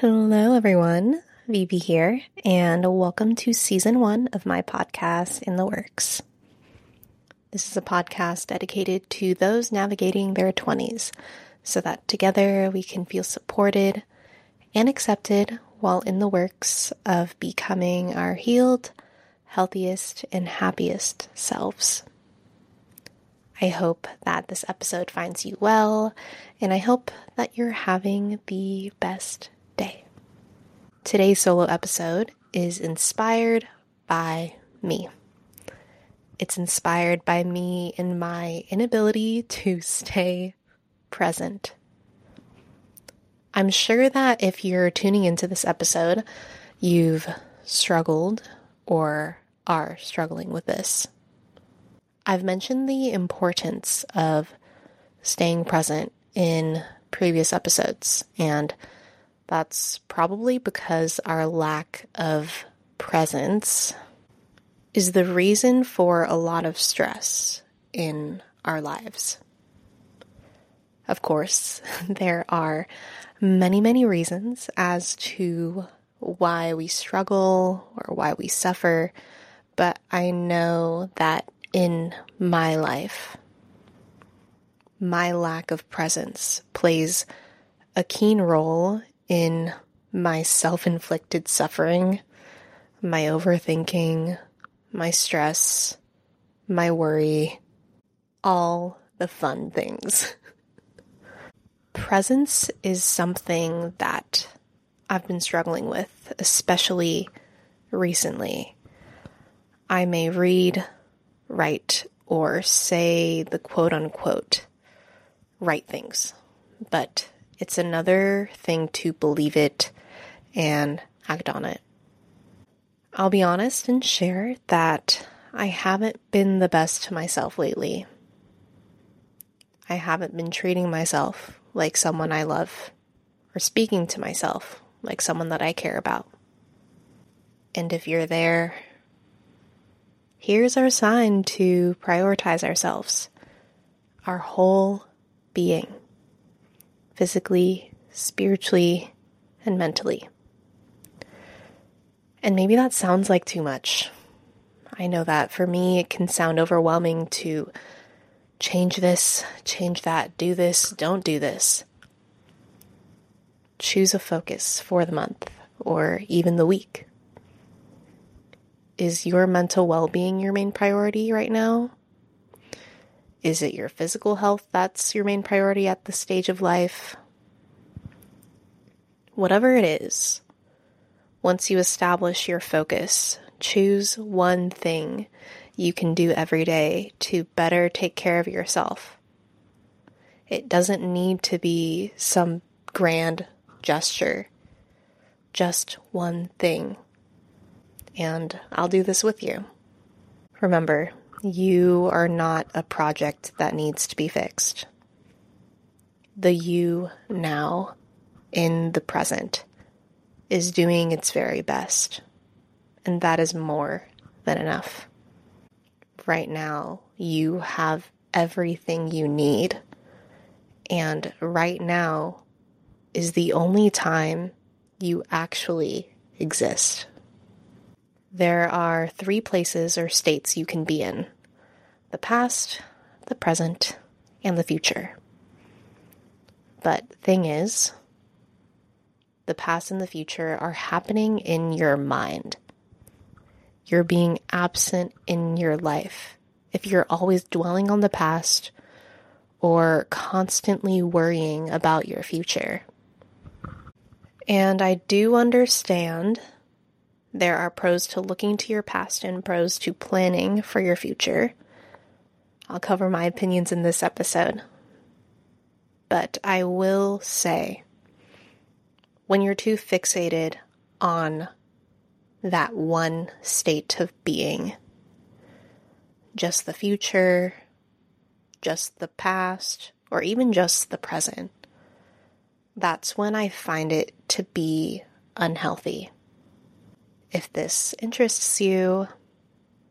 Hello, everyone. Vivi here, and welcome to season one of my podcast, In the Works. This is a podcast dedicated to those navigating their 20s so that together we can feel supported and accepted while in the works of becoming our healed, healthiest, and happiest selves. I hope that this episode finds you well, and I hope that you're having the best. Today's solo episode is inspired by me. It's inspired by me and my inability to stay present. I'm sure that if you're tuning into this episode, you've struggled or are struggling with this. I've mentioned the importance of staying present in previous episodes, and that's probably because our lack of presence is the reason for a lot of stress in our lives. Of course, there are many, many reasons as to why we struggle or why we suffer, but I know that in my life, my lack of presence plays a keen role in my self inflicted suffering, my overthinking, my stress, my worry, all the fun things. Presence is something that I've been struggling with, especially recently. I may read, write, or say the quote unquote right things, but it's another thing to believe it and act on it. I'll be honest and share that I haven't been the best to myself lately. I haven't been treating myself like someone I love or speaking to myself like someone that I care about. And if you're there, here's our sign to prioritize ourselves, our whole being physically, spiritually, and mentally. And maybe that sounds like too much. I know that for me, it can sound overwhelming to change this, change that, do this, don't do this. Choose a focus for the month or even the week. Is your mental well being your main priority right now? Is it your physical health that's your main priority at this stage of life? Whatever it is, once you establish your focus, choose one thing you can do every day to better take care of yourself. It doesn't need to be some grand gesture, just one thing. And I'll do this with you. Remember, you are not a project that needs to be fixed. The you now in the present is doing its very best. And that is more than enough. Right now, you have everything you need. And right now is the only time you actually exist. There are three places or states you can be in the past, the present, and the future. But thing is, the past and the future are happening in your mind. You're being absent in your life. If you're always dwelling on the past or constantly worrying about your future. And I do understand there are pros to looking to your past and pros to planning for your future. I'll cover my opinions in this episode. But I will say, when you're too fixated on that one state of being, just the future, just the past, or even just the present, that's when I find it to be unhealthy. If this interests you,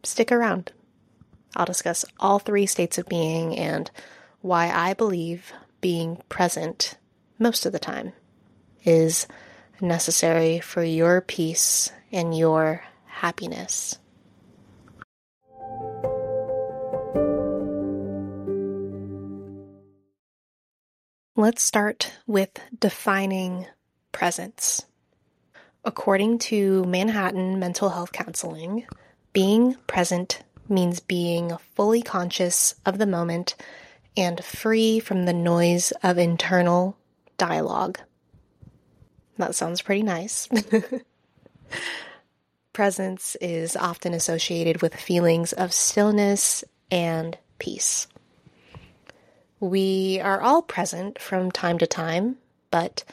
stick around. I'll discuss all three states of being and why I believe being present most of the time is necessary for your peace and your happiness. Let's start with defining presence. According to Manhattan Mental Health Counseling, being present means being fully conscious of the moment and free from the noise of internal dialogue. That sounds pretty nice. Presence is often associated with feelings of stillness and peace. We are all present from time to time, but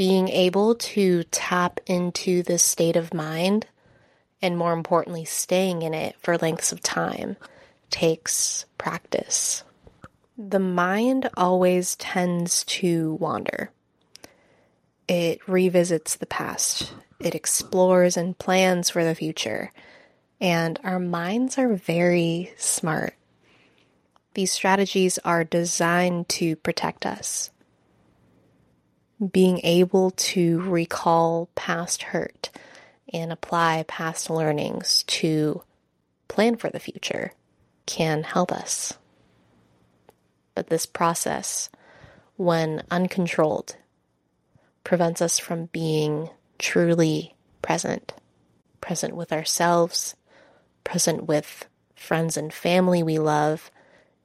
being able to tap into this state of mind, and more importantly, staying in it for lengths of time, takes practice. The mind always tends to wander. It revisits the past, it explores and plans for the future, and our minds are very smart. These strategies are designed to protect us. Being able to recall past hurt and apply past learnings to plan for the future can help us. But this process, when uncontrolled, prevents us from being truly present, present with ourselves, present with friends and family we love,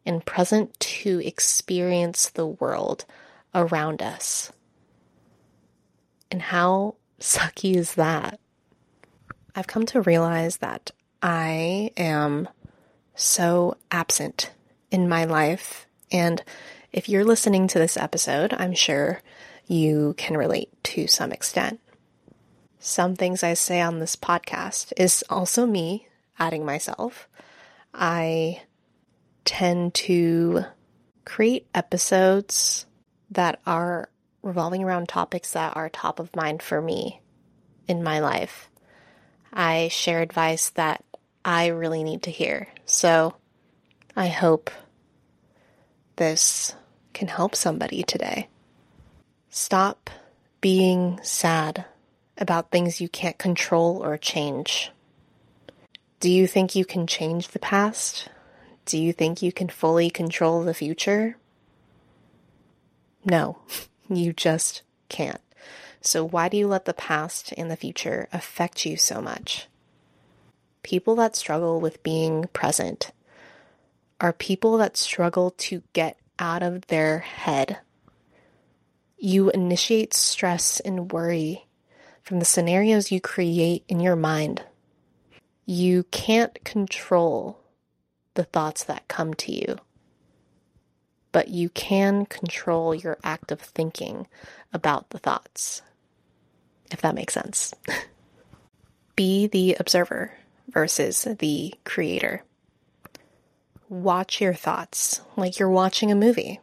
and present to experience the world around us. And how sucky is that? I've come to realize that I am so absent in my life. And if you're listening to this episode, I'm sure you can relate to some extent. Some things I say on this podcast is also me adding myself. I tend to create episodes that are revolving around topics that are top of mind for me in my life. I share advice that I really need to hear. So I hope this can help somebody today. Stop being sad about things you can't control or change. Do you think you can change the past? Do you think you can fully control the future? No, you just can't. So, why do you let the past and the future affect you so much? People that struggle with being present are people that struggle to get out of their head. You initiate stress and worry from the scenarios you create in your mind. You can't control the thoughts that come to you, but you can control your act of thinking about the thoughts, if that makes sense. Be the observer versus the creator. Watch your thoughts like you're watching a movie.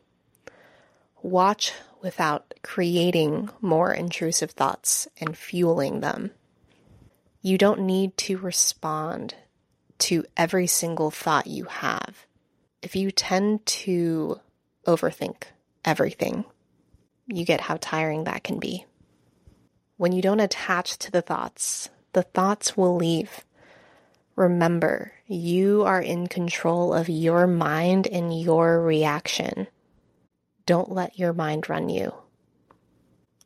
Watch without creating more intrusive thoughts and fueling them. You don't need to respond to every single thought you have. If you tend to overthink everything, you get how tiring that can be. When you don't attach to the thoughts, the thoughts will leave. Remember, you are in control of your mind and your reaction. Don't let your mind run you.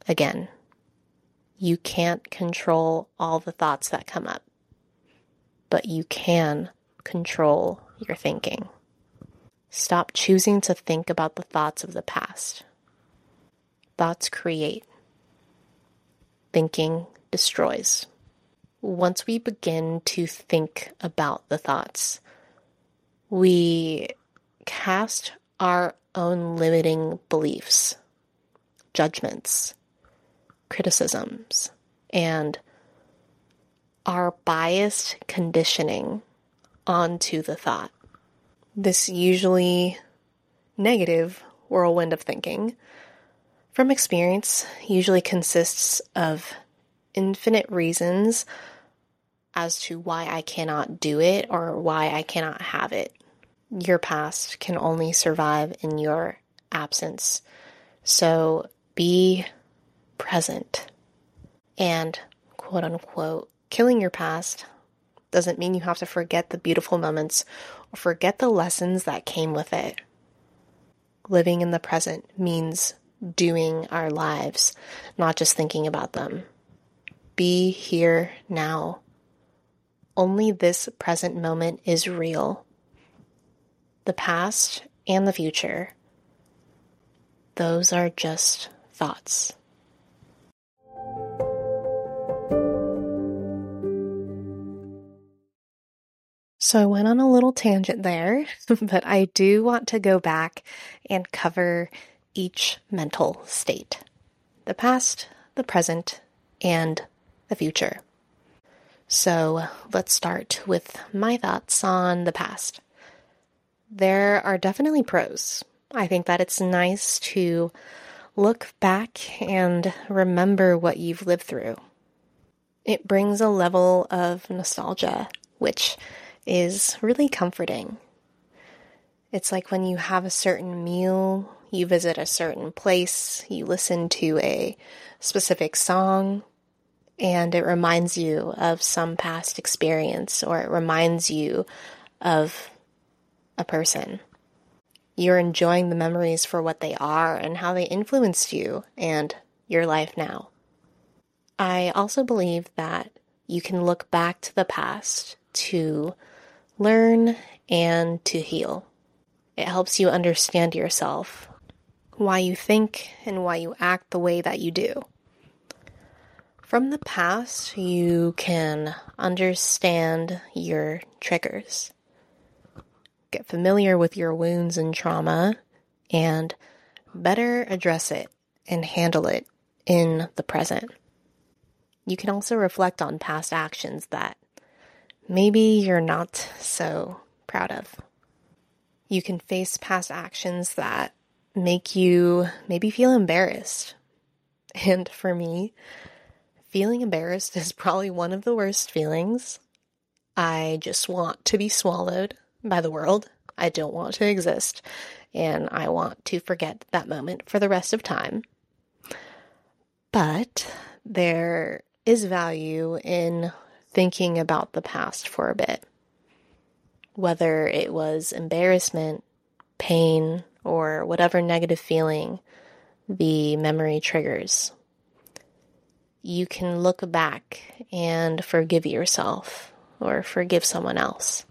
Again, you can't control all the thoughts that come up but you can control your thinking. Stop choosing to think about the thoughts of the past. Thoughts create, thinking destroys. Once we begin to think about the thoughts, we cast our own limiting beliefs, judgments, criticisms, and our biased conditioning onto the thought. This usually negative whirlwind of thinking from experience usually consists of infinite reasons as to why I cannot do it or why I cannot have it. Your past can only survive in your absence. So be present And quote unquote, killing your past doesn't mean you have to forget the beautiful moments forget the lessons that came with it. Living in the present means doing our lives, not just thinking about them. Be here now. Only this present moment is real. The past and the future, those are just thoughts. So I went on a little tangent there, but I do want to go back and cover each mental state the past, the present, and the future. So let's start with my thoughts on the past. There are definitely pros. I think that it's nice to look back and remember what you've lived through. It brings a level of nostalgia, which is really comforting. It's like when you have a certain meal, you visit a certain place, you listen to a specific song, and it reminds you of some past experience or it reminds you of a person. You're enjoying the memories for what they are and how they influenced you and your life now. I also believe that you can look back to the past to learn, and to heal. It helps you understand yourself, why you think, and why you act the way that you do. From the past, you can understand your triggers, get familiar with your wounds and trauma, and better address it and handle it in the present. You can also reflect on past actions that maybe you're not so proud of. You can face past actions that make you maybe feel embarrassed. And for me, feeling embarrassed is probably one of the worst feelings. I just want to be swallowed by the world. I don't want to exist. And I want to forget that moment for the rest of time. But there is value in thinking about the past for a bit. Whether it was embarrassment, pain, or whatever negative feeling the memory triggers. You can look back and forgive yourself or forgive someone else.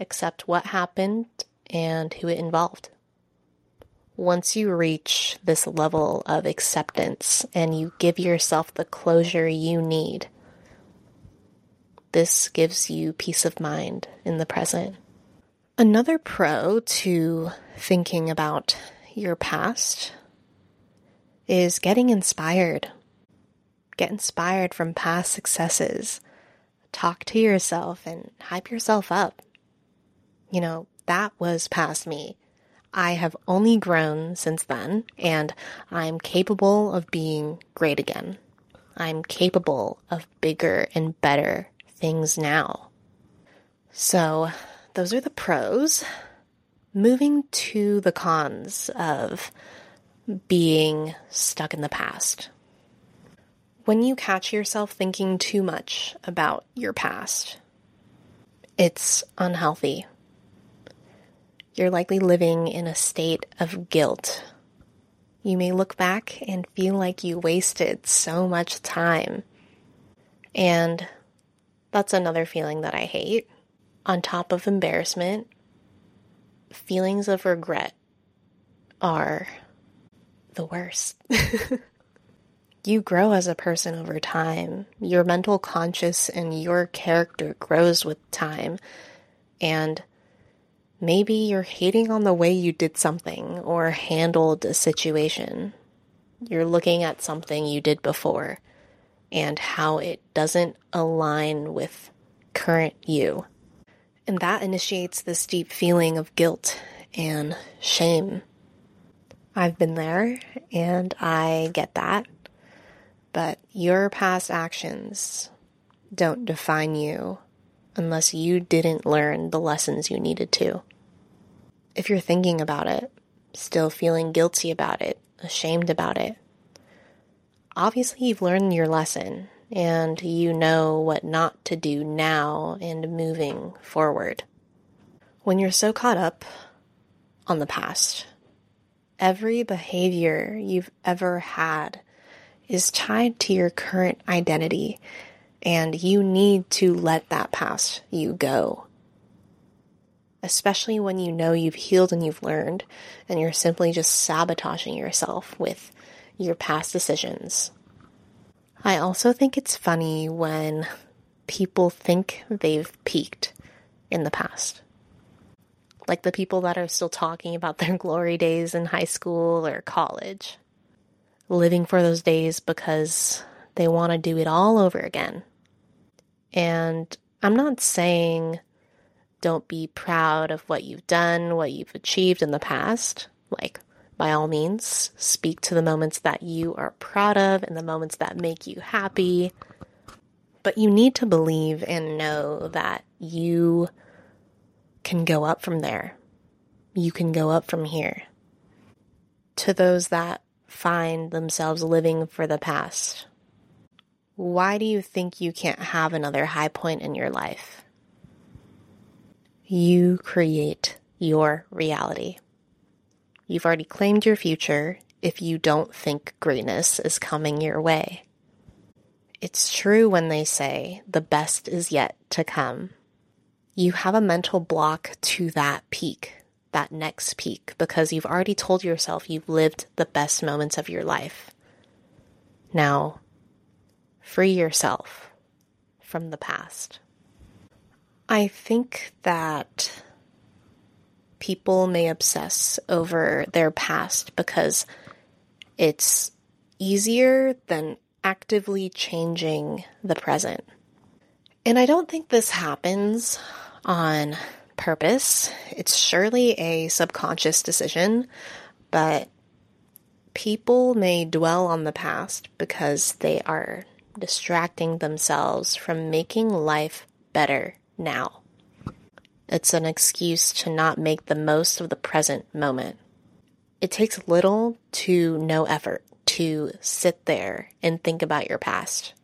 Accept what happened and who it involved. Once you reach this level of acceptance and you give yourself the closure you need, this gives you peace of mind in the present. Another pro to thinking about your past is getting inspired. Get inspired from past successes. Talk to yourself and hype yourself up. You know, that was past me. I have only grown since then, and I'm capable of being great again. I'm capable of bigger and better things now. So, those are the pros. Moving to the cons of being stuck in the past. When you catch yourself thinking too much about your past, it's unhealthy. You're likely living in a state of guilt. You may look back and feel like you wasted so much time. And that's another feeling that I hate. On top of embarrassment, feelings of regret are the worst. you grow as a person over time. Your mental conscious and your character grows with time. And maybe you're hating on the way you did something or handled a situation. You're looking at something you did before and how it doesn't align with current you. And that initiates this deep feeling of guilt and shame. I've been there and I get that. But your past actions don't define you unless you didn't learn the lessons you needed to. If you're thinking about it, still feeling guilty about it, ashamed about it, obviously you've learned your lesson and you know what not to do now and moving forward. When you're so caught up on the past, every behavior you've ever had is tied to your current identity, and you need to let that past you go. Especially when you know you've healed and you've learned, and you're simply just sabotaging yourself with your past decisions. I also think it's funny when people think they've peaked in the past. Like the people that are still talking about their glory days in high school or college, living for those days because they want to do it all over again. And I'm not saying don't be proud of what you've done, what you've achieved in the past. Like, by all means, speak to the moments that you are proud of and the moments that make you happy. But you need to believe and know that you can go up from there. You can go up from here. To those that find themselves living for the past, why do you think you can't have another high point in your life? You create your reality. You've already claimed your future if you don't think greatness is coming your way. It's true when they say the best is yet to come. You have a mental block to that peak, that next peak, because you've already told yourself you've lived the best moments of your life. Now, free yourself from the past. I think that people may obsess over their past because it's easier than actively changing the present. And I don't think this happens on purpose. It's surely a subconscious decision, but people may dwell on the past because they are distracting themselves from making life better now. It's an excuse to not make the most of the present moment. It takes little to no effort to sit there and think about your past.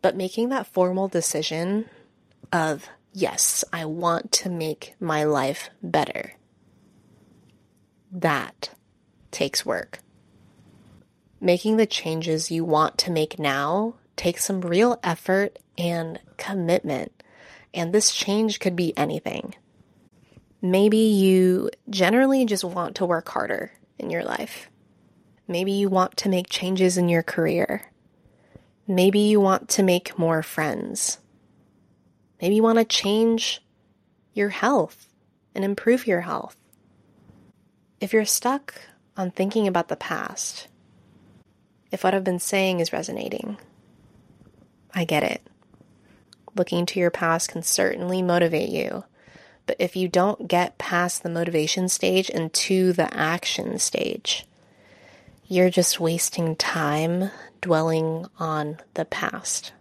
But making that formal decision of, yes, I want to make my life better, that takes work. Making the changes you want to make now takes some real effort and commitment and this change could be anything. Maybe you generally just want to work harder in your life. Maybe you want to make changes in your career. Maybe you want to make more friends. Maybe you want to change your health and improve your health. If you're stuck on thinking about the past, if what I've been saying is resonating, I get it looking to your past can certainly motivate you. But if you don't get past the motivation stage and to the action stage, you're just wasting time dwelling on the past.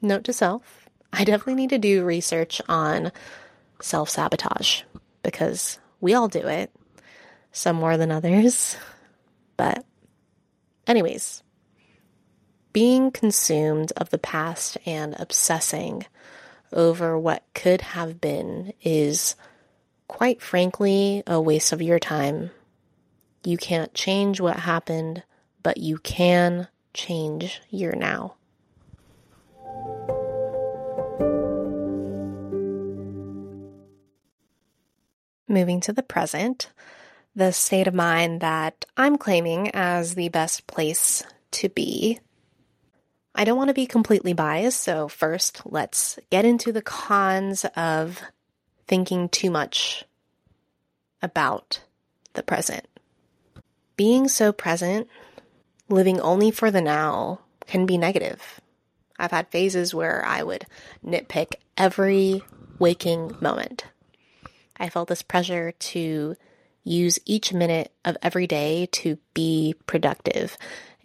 Note to self I definitely need to do research on self sabotage because we all do it, some more than others. But, anyways, being consumed of the past and obsessing over what could have been is, quite frankly, a waste of your time. You can't change what happened, but you can change your now. Moving to the present, the state of mind that I'm claiming as the best place to be I don't want to be completely biased, so first let's get into the cons of thinking too much about the present. Being so present, living only for the now, can be negative. I've had phases where I would nitpick every waking moment. I felt this pressure to use each minute of every day to be productive.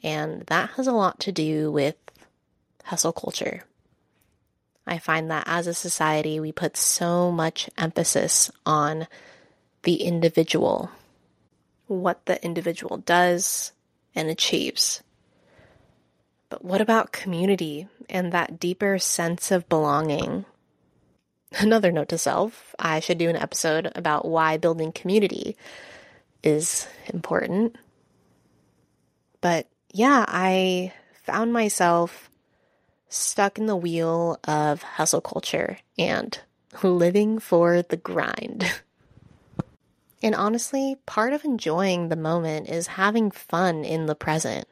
And that has a lot to do with hustle culture. I find that as a society, we put so much emphasis on the individual, what the individual does and achieves. But what about community and that deeper sense of belonging? Another note to self I should do an episode about why building community is important. But yeah, I found myself stuck in the wheel of hustle culture and living for the grind. And honestly, part of enjoying the moment is having fun in the present,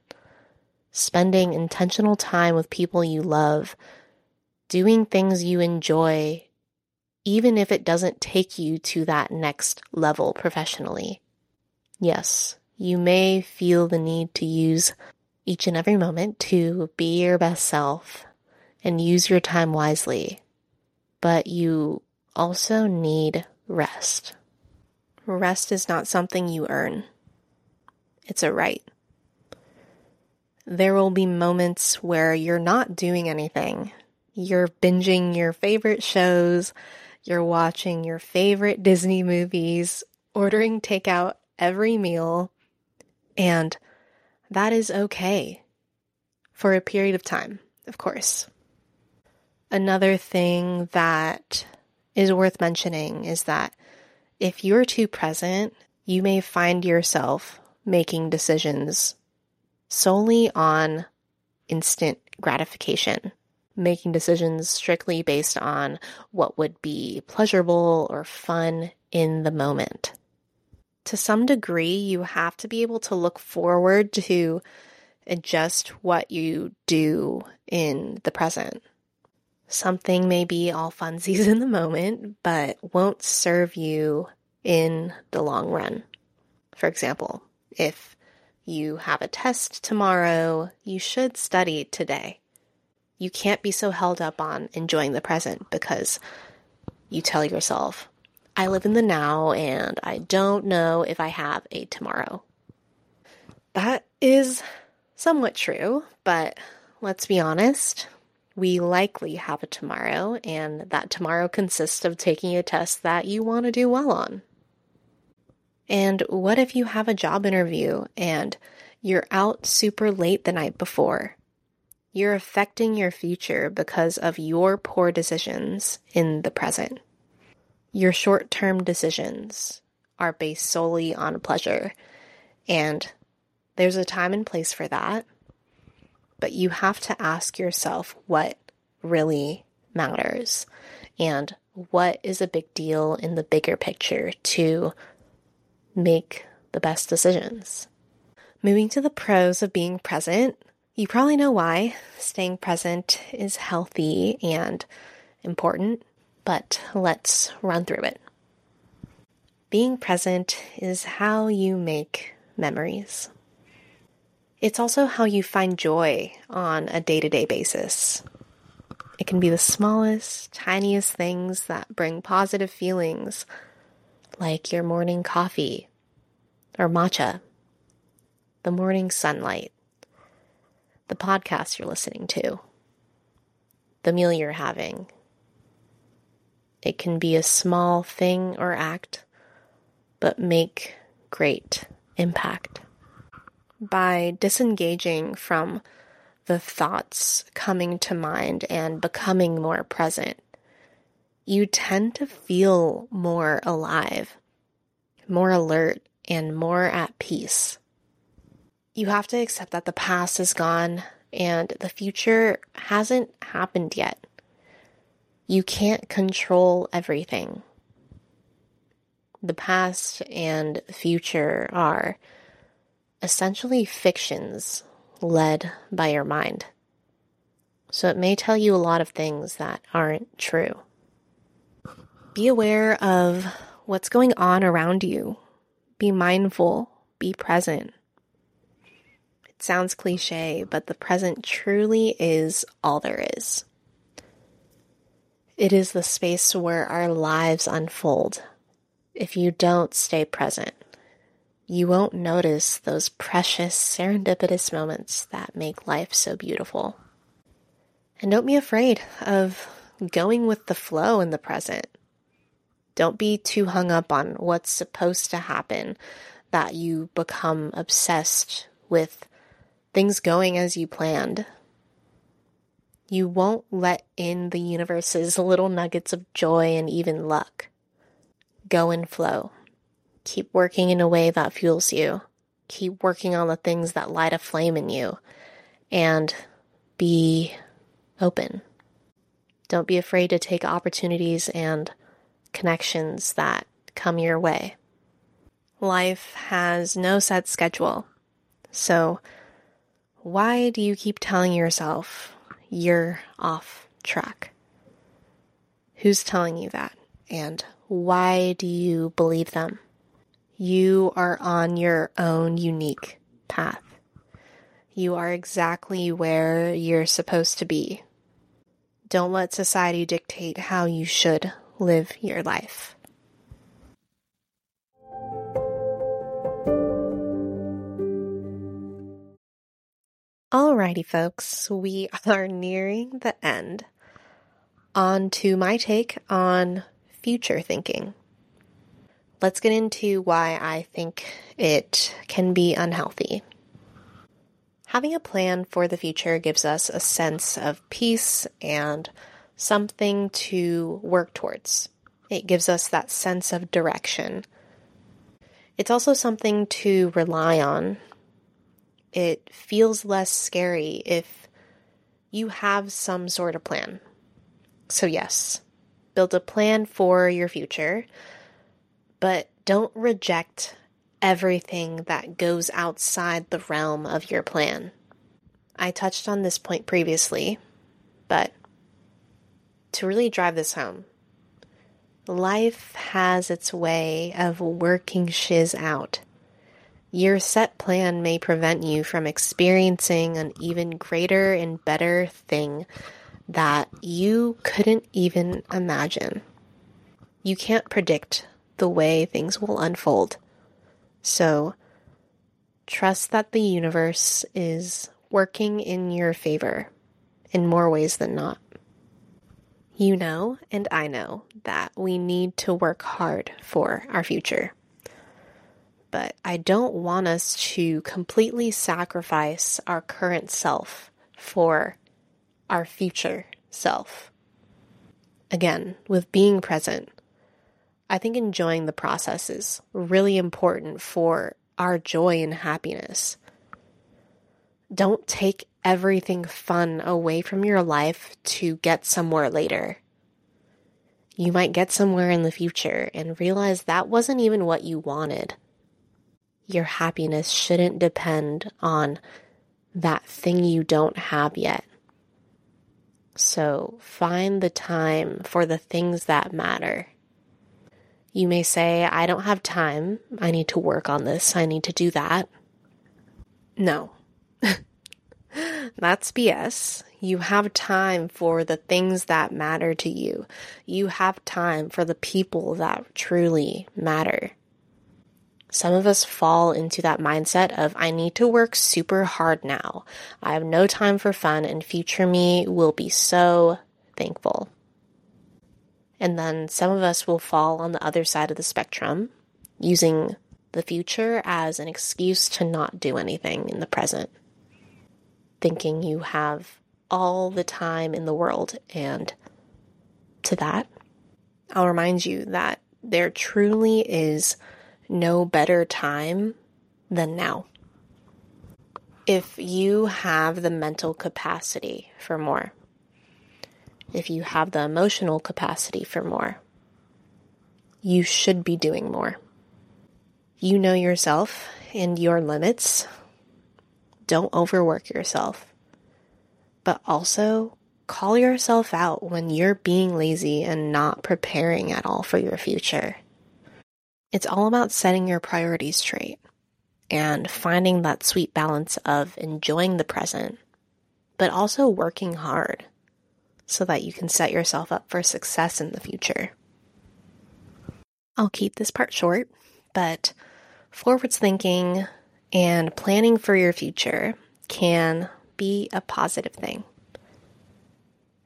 spending intentional time with people you love, doing things you enjoy, even if it doesn't take you to that next level professionally. Yes, you may feel the need to use each and every moment to be your best self and use your time wisely, but you also need rest. Rest is not something you earn, it's a right. There will be moments where you're not doing anything. You're binging your favorite shows, you're watching your favorite Disney movies, ordering takeout every meal, and that is okay for a period of time, of course. Another thing that is worth mentioning is that if you're too present, you may find yourself making decisions solely on instant gratification, making decisions strictly based on what would be pleasurable or fun in the moment. To some degree, you have to be able to look forward to adjust what you do in the present. Something may be all funsies in the moment, but won't serve you in the long run. For example, if you have a test tomorrow, you should study today. You can't be so held up on enjoying the present because you tell yourself, I live in the now and I don't know if I have a tomorrow. That is somewhat true, but let's be honest, we likely have a tomorrow, and that tomorrow consists of taking a test that you want to do well on. And what if you have a job interview and you're out super late the night before? You're affecting your future because of your poor decisions in the present. Your short term decisions are based solely on pleasure, and there's a time and place for that. But you have to ask yourself what really matters and what is a big deal in the bigger picture to make the best decisions. Moving to the pros of being present, you probably know why. Staying present is healthy and important, but let's run through it. Being present is how you make memories. It's also how you find joy on a day to day basis. It can be the smallest, tiniest things that bring positive feelings, like your morning coffee or matcha, the morning sunlight, the podcast you're listening to, the meal you're having. It can be a small thing or act, but make great impact by disengaging from the thoughts coming to mind and becoming more present, you tend to feel more alive, more alert, and more at peace. You have to accept that the past is gone and the future hasn't happened yet. You can't control everything. The past and future are essentially fictions led by your mind. So it may tell you a lot of things that aren't true. Be aware of what's going on around you. Be mindful. Be present. It sounds cliche, but the present truly is all there is. It is the space where our lives unfold if you don't stay present you won't notice those precious, serendipitous moments that make life so beautiful. And don't be afraid of going with the flow in the present. Don't be too hung up on what's supposed to happen that you become obsessed with things going as you planned. You won't let in the universe's little nuggets of joy and even luck. Go and flow. Keep working in a way that fuels you. Keep working on the things that light a flame in you. And be open. Don't be afraid to take opportunities and connections that come your way. Life has no set schedule. So, why do you keep telling yourself you're off track? Who's telling you that? And why do you believe them? You are on your own unique path. You are exactly where you're supposed to be. Don't let society dictate how you should live your life. Alrighty, folks, we are nearing the end. On to my take on future thinking. Let's get into why I think it can be unhealthy. Having a plan for the future gives us a sense of peace and something to work towards. It gives us that sense of direction. It's also something to rely on it feels less scary if you have some sort of plan. So, yes, build a plan for your future, but don't reject everything that goes outside the realm of your plan. I touched on this point previously, but to really drive this home, life has its way of working shiz out. Your set plan may prevent you from experiencing an even greater and better thing that you couldn't even imagine. You can't predict the way things will unfold. So, trust that the universe is working in your favor in more ways than not. You know, and I know, that we need to work hard for our future but I don't want us to completely sacrifice our current self for our future self. Again, with being present, I think enjoying the process is really important for our joy and happiness. Don't take everything fun away from your life to get somewhere later. You might get somewhere in the future and realize that wasn't even what you wanted your happiness shouldn't depend on that thing you don't have yet. So find the time for the things that matter. You may say, I don't have time. I need to work on this. I need to do that. No. That's BS. You have time for the things that matter to you. You have time for the people that truly matter. Some of us fall into that mindset of, I need to work super hard now. I have no time for fun, and future me will be so thankful. And then some of us will fall on the other side of the spectrum, using the future as an excuse to not do anything in the present, thinking you have all the time in the world. And to that, I'll remind you that there truly is no better time than now. If you have the mental capacity for more, if you have the emotional capacity for more, you should be doing more. You know yourself and your limits. Don't overwork yourself. But also call yourself out when you're being lazy and not preparing at all for your future. It's all about setting your priorities straight and finding that sweet balance of enjoying the present, but also working hard so that you can set yourself up for success in the future. I'll keep this part short, but forwards thinking and planning for your future can be a positive thing.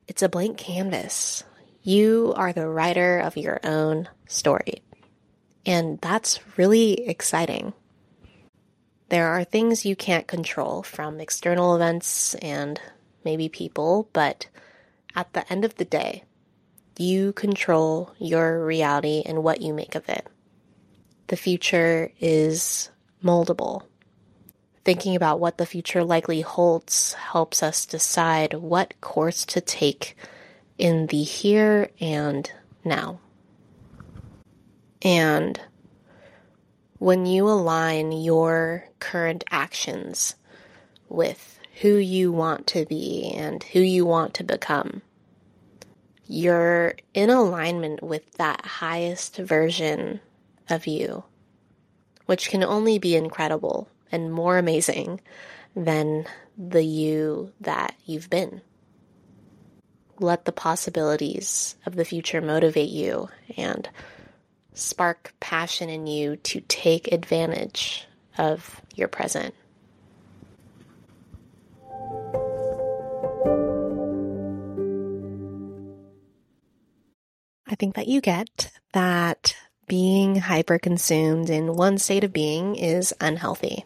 It's a blank canvas. You are the writer of your own story. And that's really exciting. There are things you can't control from external events and maybe people, but at the end of the day, you control your reality and what you make of it. The future is moldable. Thinking about what the future likely holds helps us decide what course to take in the here and now. And when you align your current actions with who you want to be and who you want to become, you're in alignment with that highest version of you, which can only be incredible and more amazing than the you that you've been. Let the possibilities of the future motivate you and spark passion in you to take advantage of your present. I think that you get that being hyper consumed in one state of being is unhealthy.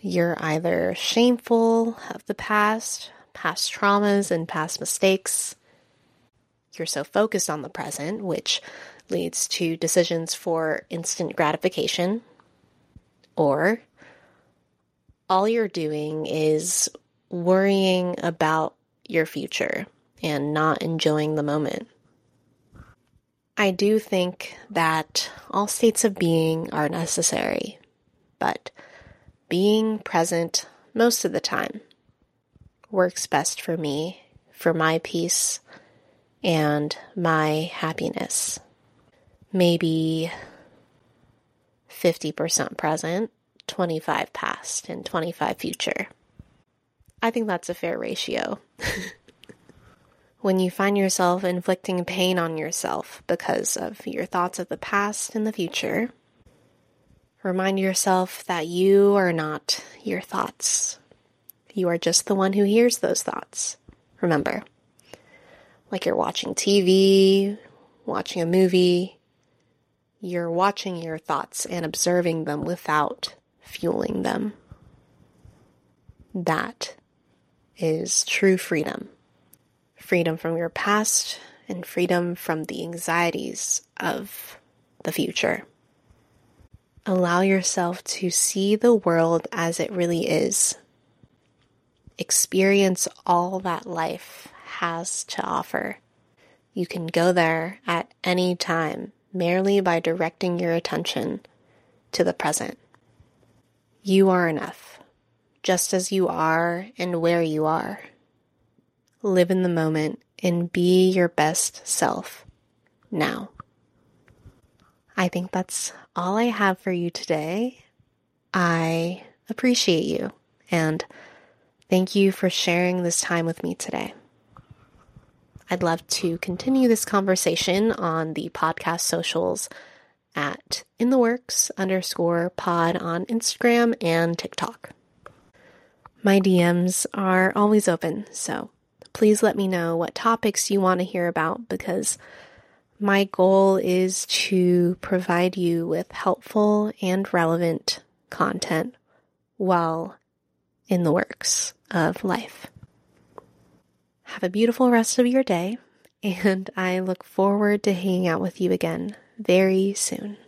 You're either shameful of the past, past traumas, and past mistakes. You're so focused on the present, which leads to decisions for instant gratification, or all you're doing is worrying about your future and not enjoying the moment. I do think that all states of being are necessary, but being present most of the time works best for me, for my peace, and my happiness maybe 50% present, 25 past, and 25 future. I think that's a fair ratio. when you find yourself inflicting pain on yourself because of your thoughts of the past and the future, remind yourself that you are not your thoughts. You are just the one who hears those thoughts. Remember, like you're watching TV, watching a movie, you're watching your thoughts and observing them without fueling them. That is true freedom. Freedom from your past and freedom from the anxieties of the future. Allow yourself to see the world as it really is. Experience all that life has to offer. You can go there at any time merely by directing your attention to the present. You are enough, just as you are and where you are. Live in the moment and be your best self now. I think that's all I have for you today. I appreciate you and thank you for sharing this time with me today. I'd love to continue this conversation on the podcast socials at in the works underscore pod on Instagram and TikTok. My DMs are always open, so please let me know what topics you want to hear about because my goal is to provide you with helpful and relevant content while in the works of life. Have a beautiful rest of your day, and I look forward to hanging out with you again very soon.